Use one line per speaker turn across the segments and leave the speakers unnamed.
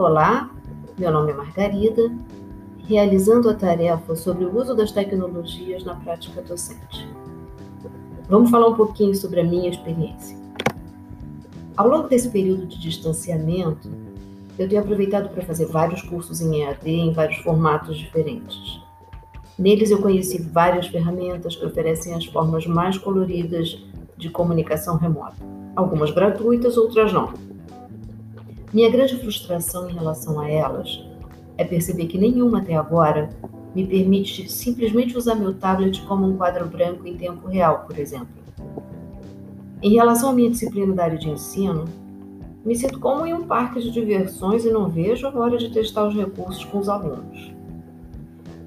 Olá, meu nome é Margarida, realizando a tarefa sobre o uso das tecnologias na prática docente. Vamos falar um pouquinho sobre a minha experiência. Ao longo desse período de distanciamento, eu tenho aproveitado para fazer vários cursos em EAD em vários formatos diferentes. Neles eu conheci várias ferramentas que oferecem as formas mais coloridas de comunicação remota, algumas gratuitas, outras não. Minha grande frustração em relação a elas é perceber que nenhuma até agora me permite simplesmente usar meu tablet como um quadro branco em tempo real, por exemplo. Em relação à minha disciplina da área de ensino, me sinto como em um parque de diversões e não vejo a hora de testar os recursos com os alunos.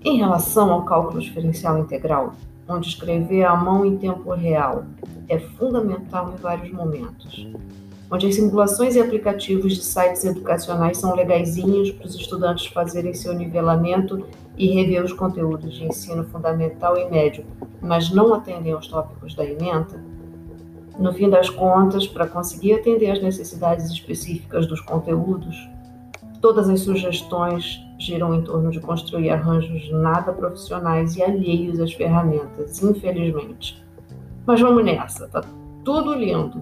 Em relação ao cálculo diferencial integral, onde escrever à mão em tempo real é fundamental em vários momentos, onde as simulações e aplicativos de sites educacionais são legaisinhos para os estudantes fazerem seu nivelamento e rever os conteúdos de ensino fundamental e médio, mas não atendem aos tópicos da ementa, no fim das contas, para conseguir atender às necessidades específicas dos conteúdos, todas as sugestões giram em torno de construir arranjos nada profissionais e alheios às ferramentas, infelizmente. Mas vamos nessa, tá tudo lindo.